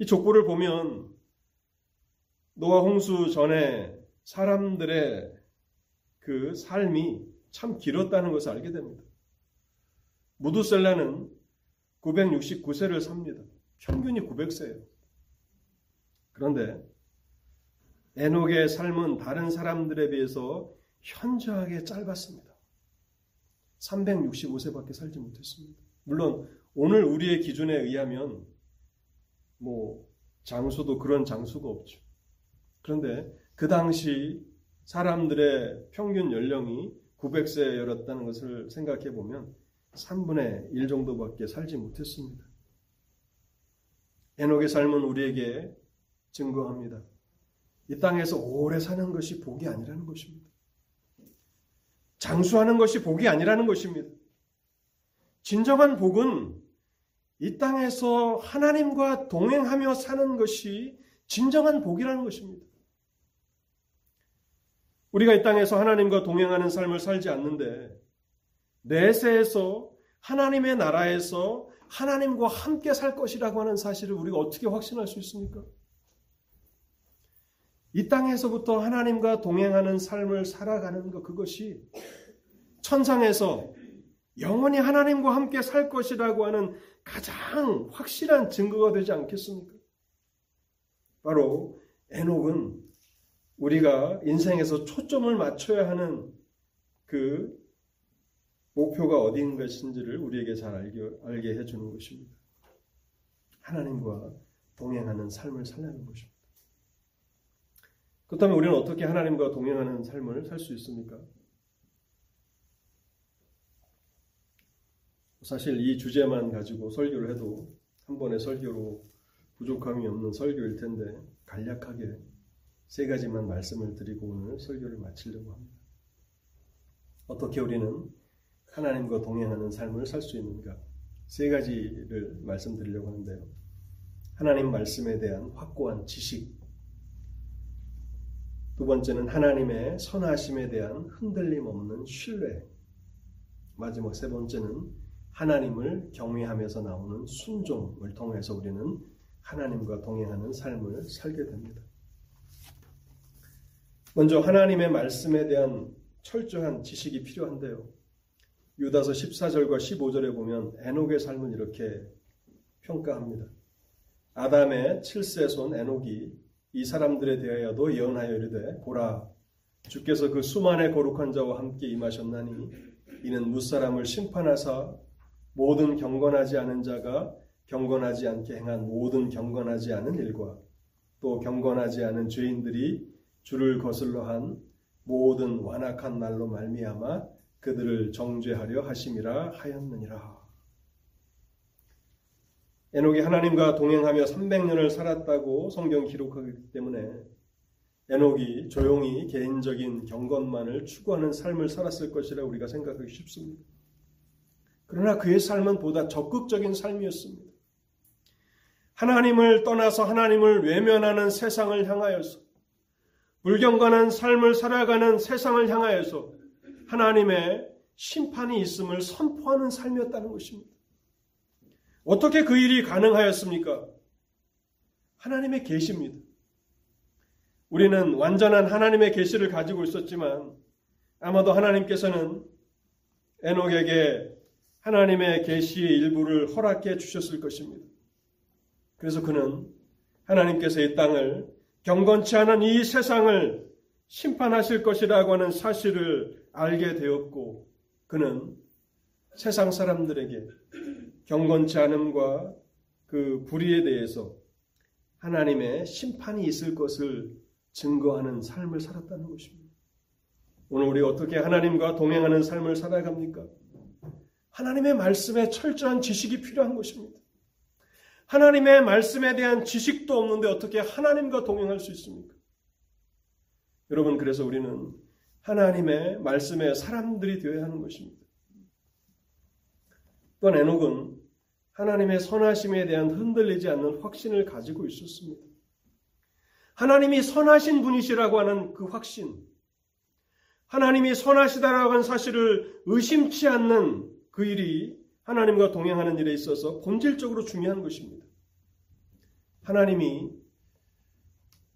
이 족보를 보면 노아 홍수 전에 사람들의 그 삶이 참 길었다는 것을 알게 됩니다. 무두셀라는 969세를 삽니다. 평균이 900세예요. 그런데 에녹의 삶은 다른 사람들에 비해서 현저하게 짧았습니다. 365세밖에 살지 못했습니다. 물론 오늘 우리의 기준에 의하면 뭐 장수도 그런 장수가 없죠. 그런데 그 당시 사람들의 평균 연령이 900세였다는 것을 생각해 보면 3분의 1 정도밖에 살지 못했습니다. 에녹의 삶은 우리에게 증거합니다. 이 땅에서 오래 사는 것이 복이 아니라는 것입니다. 장수하는 것이 복이 아니라는 것입니다. 진정한 복은 이 땅에서 하나님과 동행하며 사는 것이 진정한 복이라는 것입니다. 우리가 이 땅에서 하나님과 동행하는 삶을 살지 않는데 내세에서 하나님의 나라에서 하나님과 함께 살 것이라고 하는 사실을 우리가 어떻게 확신할 수 있습니까? 이 땅에서부터 하나님과 동행하는 삶을 살아가는 것, 그것이 천상에서 영원히 하나님과 함께 살 것이라고 하는 가장 확실한 증거가 되지 않겠습니까? 바로 에녹은 우리가 인생에서 초점을 맞춰야 하는 그 목표가 어디인 것인지를 우리에게 잘 알게, 알게 해주는 것입니다. 하나님과 동행하는 삶을 살려는 것입니다. 그렇다면 우리는 어떻게 하나님과 동행하는 삶을 살 수 있습니까? 사실 이 주제만 가지고 설교를 해도 한 번의 설교로 부족함이 없는 설교일 텐데 간략하게 세 가지만 말씀을 드리고 오늘 설교를 마치려고 합니다. 어떻게 우리는 하나님과 동행하는 삶을 살 수 있는가? 세 가지를 말씀드리려고 하는데요. 하나님 말씀에 대한 확고한 지식, 두 번째는 하나님의 선하심에 대한 흔들림 없는 신뢰. 마지막 세 번째는 하나님을 경외하면서 나오는 순종을 통해서 우리는 하나님과 동행하는 삶을 살게 됩니다. 먼저 하나님의 말씀에 대한 철저한 지식이 필요한데요. 유다서 14절과 15절에 보면 에녹의 삶을 이렇게 평가합니다. 아담의 7세 손 에녹이 이 사람들에 대하여도 예언하여 이르되 보라 주께서 그 수만의 거룩한 자와 함께 임하셨나니 이는 무사람을 심판하사 모든 경건하지 않은 자가 경건하지 않게 행한 모든 경건하지 않은 일과 또 경건하지 않은 죄인들이 주를 거슬러 한 모든 완악한 말로 말미암아 그들을 정죄하려 하심이라 하였느니라. 에녹이 하나님과 동행하며 300년을 살았다고 성경 기록하기 때문에 에녹이 조용히 개인적인 경건만을 추구하는 삶을 살았을 것이라 우리가 생각하기 쉽습니다. 그러나 그의 삶은 보다 적극적인 삶이었습니다. 하나님을 떠나서 하나님을 외면하는 세상을 향하여서 불경건한 삶을 살아가는 세상을 향하여서 하나님의 심판이 있음을 선포하는 삶이었다는 것입니다. 어떻게 그 일이 가능하였습니까? 하나님의 계시입니다. 우리는 완전한 하나님의 계시를 가지고 있었지만 아마도 하나님께서는 에녹에게 하나님의 계시의 일부를 허락해 주셨을 것입니다. 그래서 그는 하나님께서 이 땅을 경건치 않은 이 세상을 심판하실 것이라고 하는 사실을 알게 되었고 그는 세상 사람들에게 경건치 않음과 그 불의에 대해서 하나님의 심판이 있을 것을 증거하는 삶을 살았다는 것입니다. 오늘 우리 어떻게 하나님과 동행하는 삶을 살아갑니까? 하나님의 말씀에 철저한 지식이 필요한 것입니다. 하나님의 말씀에 대한 지식도 없는데 어떻게 하나님과 동행할 수 있습니까? 여러분, 그래서 우리는 하나님의 말씀의 사람들이 되어야 하는 것입니다. 또한 에녹은 하나님의 선하심에 대한 흔들리지 않는 확신을 가지고 있었습니다. 하나님이 선하신 분이시라고 하는 그 확신, 하나님이 선하시다라고 하는 사실을 의심치 않는 그 일이 하나님과 동행하는 일에 있어서 본질적으로 중요한 것입니다. 하나님이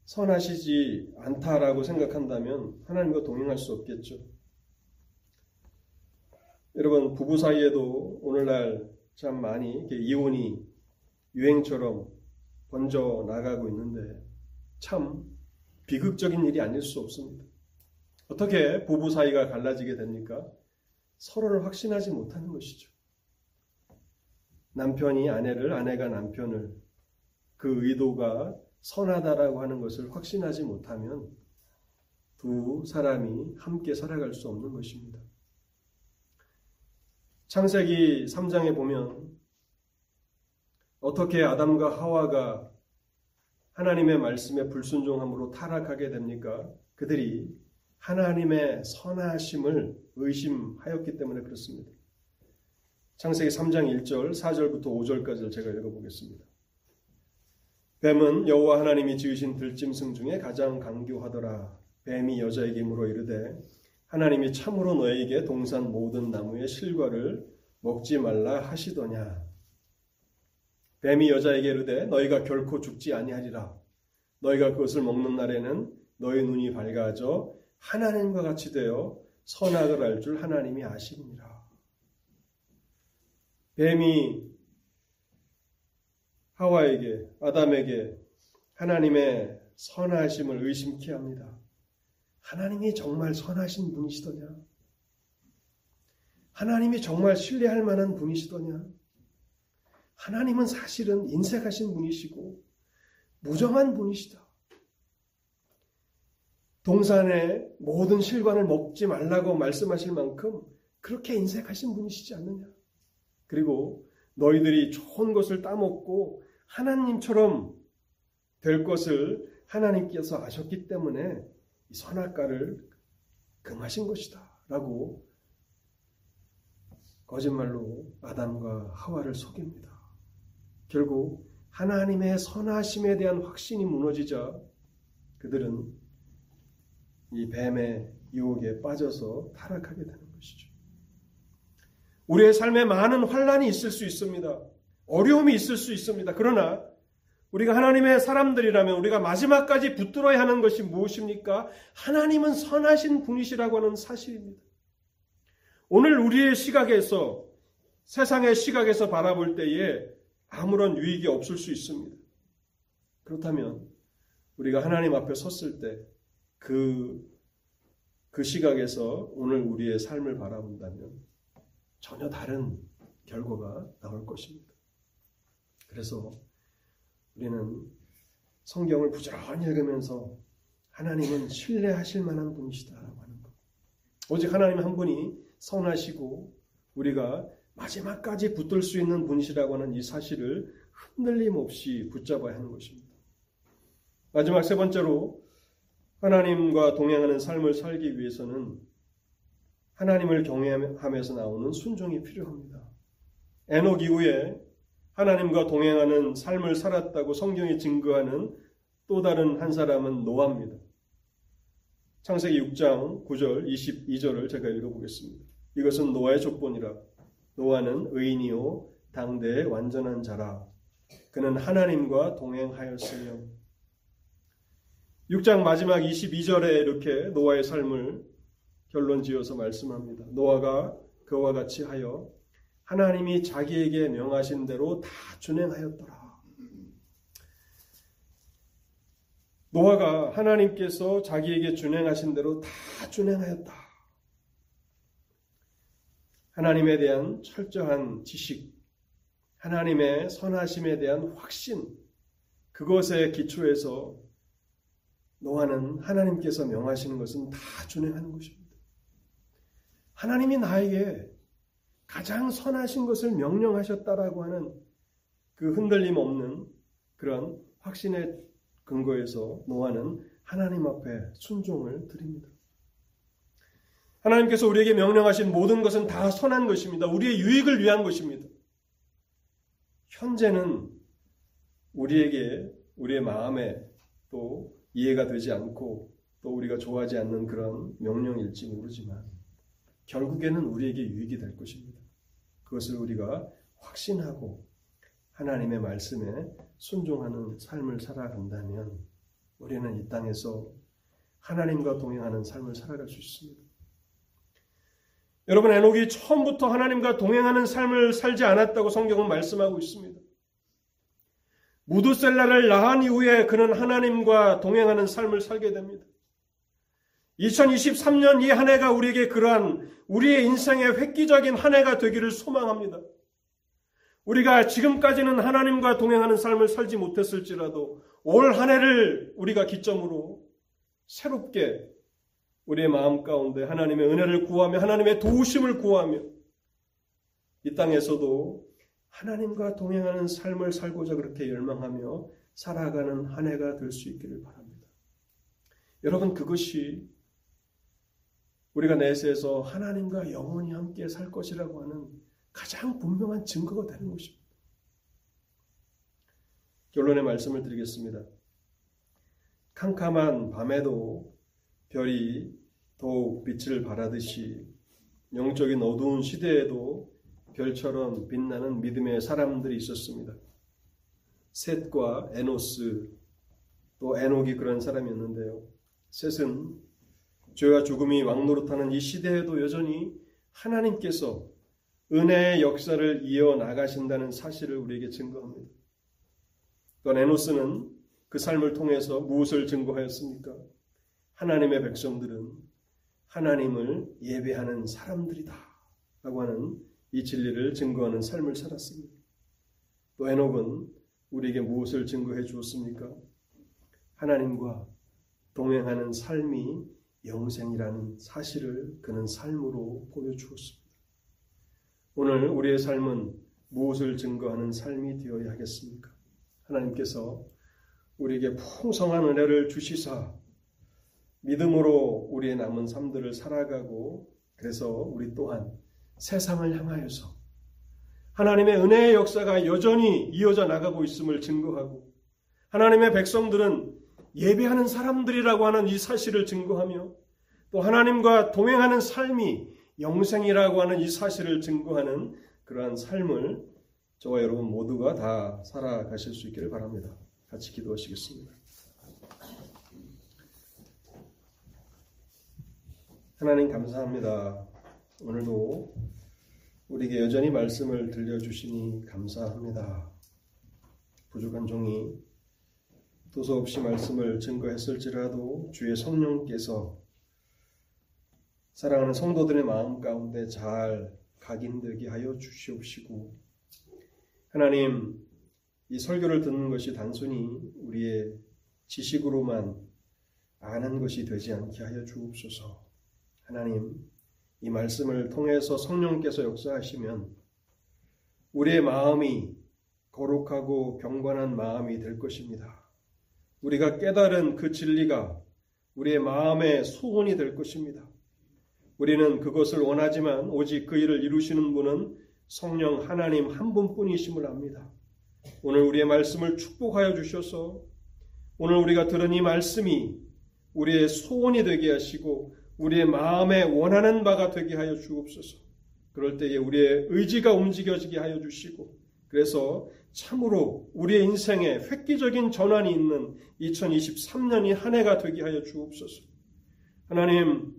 선하시지 않다라고 생각한다면 하나님과 동행할 수 없겠죠. 여러분, 부부 사이에도 오늘날 참 많이 이혼이 유행처럼 번져 나가고 있는데 참 비극적인 일이 아닐 수 없습니다. 어떻게 부부 사이가 갈라지게 됩니까? 서로를 확신하지 못하는 것이죠. 남편이 아내를, 아내가 남편을 그 의도가 선하다라고 하는 것을 확신하지 못하면 두 사람이 함께 살아갈 수 없는 것입니다. 창세기 3장에 보면 어떻게 아담과 하와가 하나님의 말씀에 불순종함으로 타락하게 됩니까? 그들이 하나님의 선하심을 의심하였기 때문에 그렇습니다. 창세기 3장 1절, 4절부터 5절까지를 제가 읽어보겠습니다. 뱀은 여호와 하나님이 지으신 들짐승 중에 가장 강교하더라. 뱀이 여자에게 물어 이르되 하나님이 참으로 너에게 동산 모든 나무의 실과를 먹지 말라 하시더냐. 뱀이 여자에게 이르되 너희가 결코 죽지 아니하리라. 너희가 그것을 먹는 날에는 너희 눈이 밝아져 하나님과 같이 되어 선악을 알 줄 하나님이 아시니라. 뱀이 하와에게 아담에게 하나님의 선하심을 의심케 합니다. 하나님이 정말 선하신 분이시더냐? 하나님이 정말 신뢰할 만한 분이시더냐? 하나님은 사실은 인색하신 분이시고 무정한 분이시다. 동산의 모든 실관을 먹지 말라고 말씀하실 만큼 그렇게 인색하신 분이시지 않느냐. 그리고 너희들이 좋은 것을 따먹고 하나님처럼 될 것을 하나님께서 아셨기 때문에 이 선악과를 금하신 것이다. 라고 거짓말로 아담과 하와를 속입니다. 결국 하나님의 선하심에 대한 확신이 무너지자 그들은 이 뱀의 유혹에 빠져서 타락하게 되는 것이죠. 우리의 삶에 많은 환란이 있을 수 있습니다. 어려움이 있을 수 있습니다. 그러나 우리가 하나님의 사람들이라면 우리가 마지막까지 붙들어야 하는 것이 무엇입니까? 하나님은 선하신 분이시라고 하는 사실입니다. 오늘 우리의 시각에서 세상의 시각에서 바라볼 때에 아무런 유익이 없을 수 있습니다. 그렇다면 우리가 하나님 앞에 섰을 때 그, 그 시각에서 오늘 우리의 삶을 바라본다면 전혀 다른 결과가 나올 것입니다. 그래서 우리는 성경을 부지런히 읽으면서 하나님은 신뢰하실 만한 분이시다라고 하는 것. 오직 하나님 한 분이 선하시고 우리가 마지막까지 붙들 수 있는 분이시라고 하는 이 사실을 흔들림 없이 붙잡아야 하는 것입니다. 마지막 세 번째로 하나님과 동행하는 삶을 살기 위해서는 하나님을 경외하면서 나오는 순종이 필요합니다. 에녹 이후에 하나님과 동행하는 삶을 살았다고 성경이 증거하는 또 다른 한 사람은 노아입니다. 창세기 6장 9절 22절을 제가 읽어보겠습니다. 이것은 노아의 족본이라. 노아는 의인이요 당대의 완전한 자라. 그는 하나님과 동행하였으며 6장 마지막 22절에 이렇게 노아의 삶을 결론 지어서 말씀합니다. 노아가 그와 같이 하여 하나님이 자기에게 명하신 대로 다 준행하였더라. 노아가 하나님께서 자기에게 준행하신 대로 다 준행하였다. 하나님에 대한 철저한 지식, 하나님의 선하심에 대한 확신, 그것에 기초해서 노아는 하나님께서 명하시는 것은 다 준행하는 것입니다. 하나님이 나에게 가장 선하신 것을 명령하셨다라고 하는 그 흔들림 없는 그런 확신의 근거에서 노아는 하나님 앞에 순종을 드립니다. 하나님께서 우리에게 명령하신 모든 것은 다 선한 것입니다. 우리의 유익을 위한 것입니다. 현재는 우리에게 우리의 마음에 또 이해가 되지 않고 또 우리가 좋아하지 않는 그런 명령일지 모르지만 결국에는 우리에게 유익이 될 것입니다. 그것을 우리가 확신하고 하나님의 말씀에 순종하는 삶을 살아간다면 우리는 이 땅에서 하나님과 동행하는 삶을 살아갈 수 있습니다. 여러분, 에녹이 처음부터 하나님과 동행하는 삶을 살지 않았다고 성경은 말씀하고 있습니다. 무두셀라를 낳은 이후에 그는 하나님과 동행하는 삶을 살게 됩니다. 2023년 이 한 해가 우리에게 그러한 우리의 인생의 획기적인 한 해가 되기를 소망합니다. 우리가 지금까지는 하나님과 동행하는 삶을 살지 못했을지라도 올 한 해를 우리가 기점으로 새롭게 우리의 마음 가운데 하나님의 은혜를 구하며 하나님의 도우심을 구하며 이 땅에서도 하나님과 동행하는 삶을 살고자 그렇게 열망하며 살아가는 한 해가 될 수 있기를 바랍니다. 여러분 그것이 우리가 내세에서 하나님과 영원히 함께 살 것이라고 하는 가장 분명한 증거가 되는 것입니다. 결론의 말씀을 드리겠습니다. 캄캄한 밤에도 별이 더욱 빛을 발하듯이 영적인 어두운 시대에도 별처럼 빛나는 믿음의 사람들이 있었습니다. 셋과 에노스 또 에녹이 그런 사람이었는데요. 셋은 죄와 죽음이 왕노릇하는 이 시대에도 여전히 하나님께서 은혜의 역사를 이어 나가신다는 사실을 우리에게 증거합니다. 또 에노스는 그 삶을 통해서 무엇을 증거하였습니까? 하나님의 백성들은 하나님을 예배하는 사람들이다. 라고 하는 이 진리를 증거하는 삶을 살았습니다. 또 에녹은 우리에게 무엇을 증거해 주었습니까? 하나님과 동행하는 삶이 영생이라는 사실을 그는 삶으로 보여주었습니다. 오늘 우리의 삶은 무엇을 증거하는 삶이 되어야 하겠습니까? 하나님께서 우리에게 풍성한 은혜를 주시사 믿음으로 우리의 남은 삶들을 살아가고 그래서 우리 또한 세상을 향하여서 하나님의 은혜의 역사가 여전히 이어져 나가고 있음을 증거하고 하나님의 백성들은 예배하는 사람들이라고 하는 이 사실을 증거하며 또 하나님과 동행하는 삶이 영생이라고 하는 이 사실을 증거하는 그러한 삶을 저와 여러분 모두가 다 살아가실 수 있기를 바랍니다. 같이 기도하시겠습니다. 하나님 감사합니다. 오늘도 우리에게 여전히 말씀을 들려주시니 감사합니다. 부족한 종이 도서 없이 말씀을 증거했을지라도 주의 성령께서 사랑하는 성도들의 마음 가운데 잘 각인되게 하여 주시옵시고 하나님 이 설교를 듣는 것이 단순히 우리의 지식으로만 아는 것이 되지 않게 하여 주옵소서. 하나님 이 말씀을 통해서 성령께서 역사하시면 우리의 마음이 거룩하고 경건한 마음이 될 것입니다. 우리가 깨달은 그 진리가 우리의 마음의 소원이 될 것입니다. 우리는 그것을 원하지만 오직 그 일을 이루시는 분은 성령 하나님 한 분뿐이심을 압니다. 오늘 우리의 말씀을 축복하여 주셔서 오늘 우리가 들은 이 말씀이 우리의 소원이 되게 하시고 우리의 마음에 원하는 바가 되게 하여 주옵소서. 그럴 때에 우리의 의지가 움직여지게 하여 주시고 그래서 참으로 우리의 인생에 획기적인 전환이 있는 2023년이 한 해가 되게 하여 주옵소서. 하나님,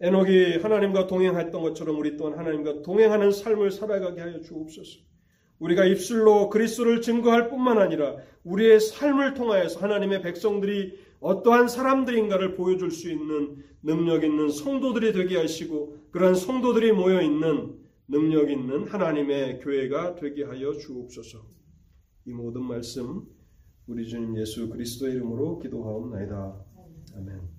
에녹이 하나님과 동행했던 것처럼 우리 또한 하나님과 동행하는 삶을 살아가게 하여 주옵소서. 우리가 입술로 그리스도를 증거할 뿐만 아니라 우리의 삶을 통하여서 하나님의 백성들이 어떠한 사람들인가를 보여줄 수 있는 능력 있는 성도들이 되게 하시고 그러한 성도들이 모여 있는 능력 있는 하나님의 교회가 되게 하여 주옵소서. 이 모든 말씀 우리 주님 예수 그리스도의 이름으로 기도하옵나이다. 아멘.